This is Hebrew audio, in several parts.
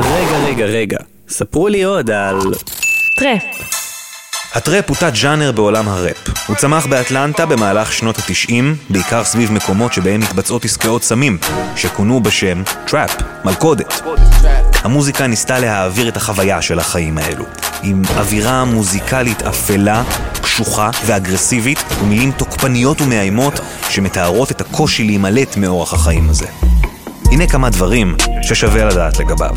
רגע, רגע, רגע. ספרו לי עוד על... טראפ. הטראפ הוא תת-ג'אנר בעולם הראפ. הוא צמח באטלנטה במהלך שנות ה-90, בעיקר סביב מקומות שבהם מתבצעות עסקאות סמים, שכונו בשם טראפ, מלכודת. המוזיקה ניסתה להעביר את החוויה של החיים האלו, עם אווירה מוזיקלית אפלה, קשוחה ואגרסיבית, ומילים תוקפניות ומאיימות שמתארות את הקושי להימלט מאורח החיים הזה. הנה כמה דברים ששווה לדעת לגביו.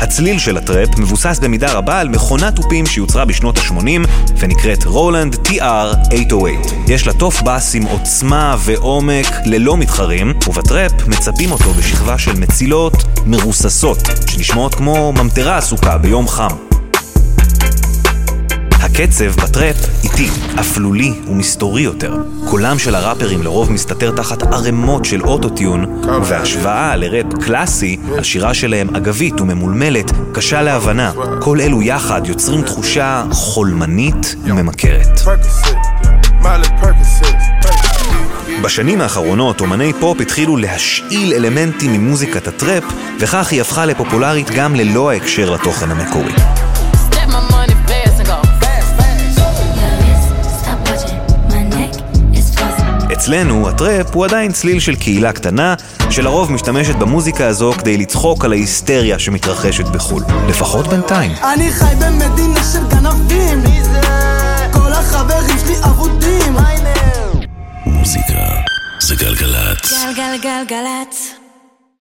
הצליל של הטראפ מבוסס במידה רבה על מכונת תופים שיוצרה בשנות ה-80 ונקראת Roland TR-808. יש לה תוף בס עם עוצמה ועומק ללא מתחרים, ובטראפ מצפים אותו בשכבה של מצילות מרוססות, שנשמעות כמו ממטרה עסוקה ביום חם. הקצב בטראפ איטי, אפלולי ומסתורי יותר. קולם של הראפרים לרוב מסתתר תחת ערימות של אוטוטיון, ובהשוואה לראפ קלאסי, השירה שלהם אגבית וממולמלת, קשה להבנה. כל אלו יחד יוצרים תחושה חולמנית וממכרת. בשנים האחרונות אומני פופ התחילו להשאיל אלמנטים ממוזיקת הטראפ, וכך היא הפכה לפופולרית גם ללא ההקשר לתוכן המקורי. אצלנו הטראפ הוא עדיין צליל של קהילה קטנה, שלרוב משתמשת במוזיקה הזו כדי לצחוק על ההיסטריה שמתרחשת בחו"ל. לפחות בינתיים. אני חי במדינה של גנבים מי זה? כל החברים שלי אבודים מוזיקה זה גלגלצ. גלגלגלגלצ.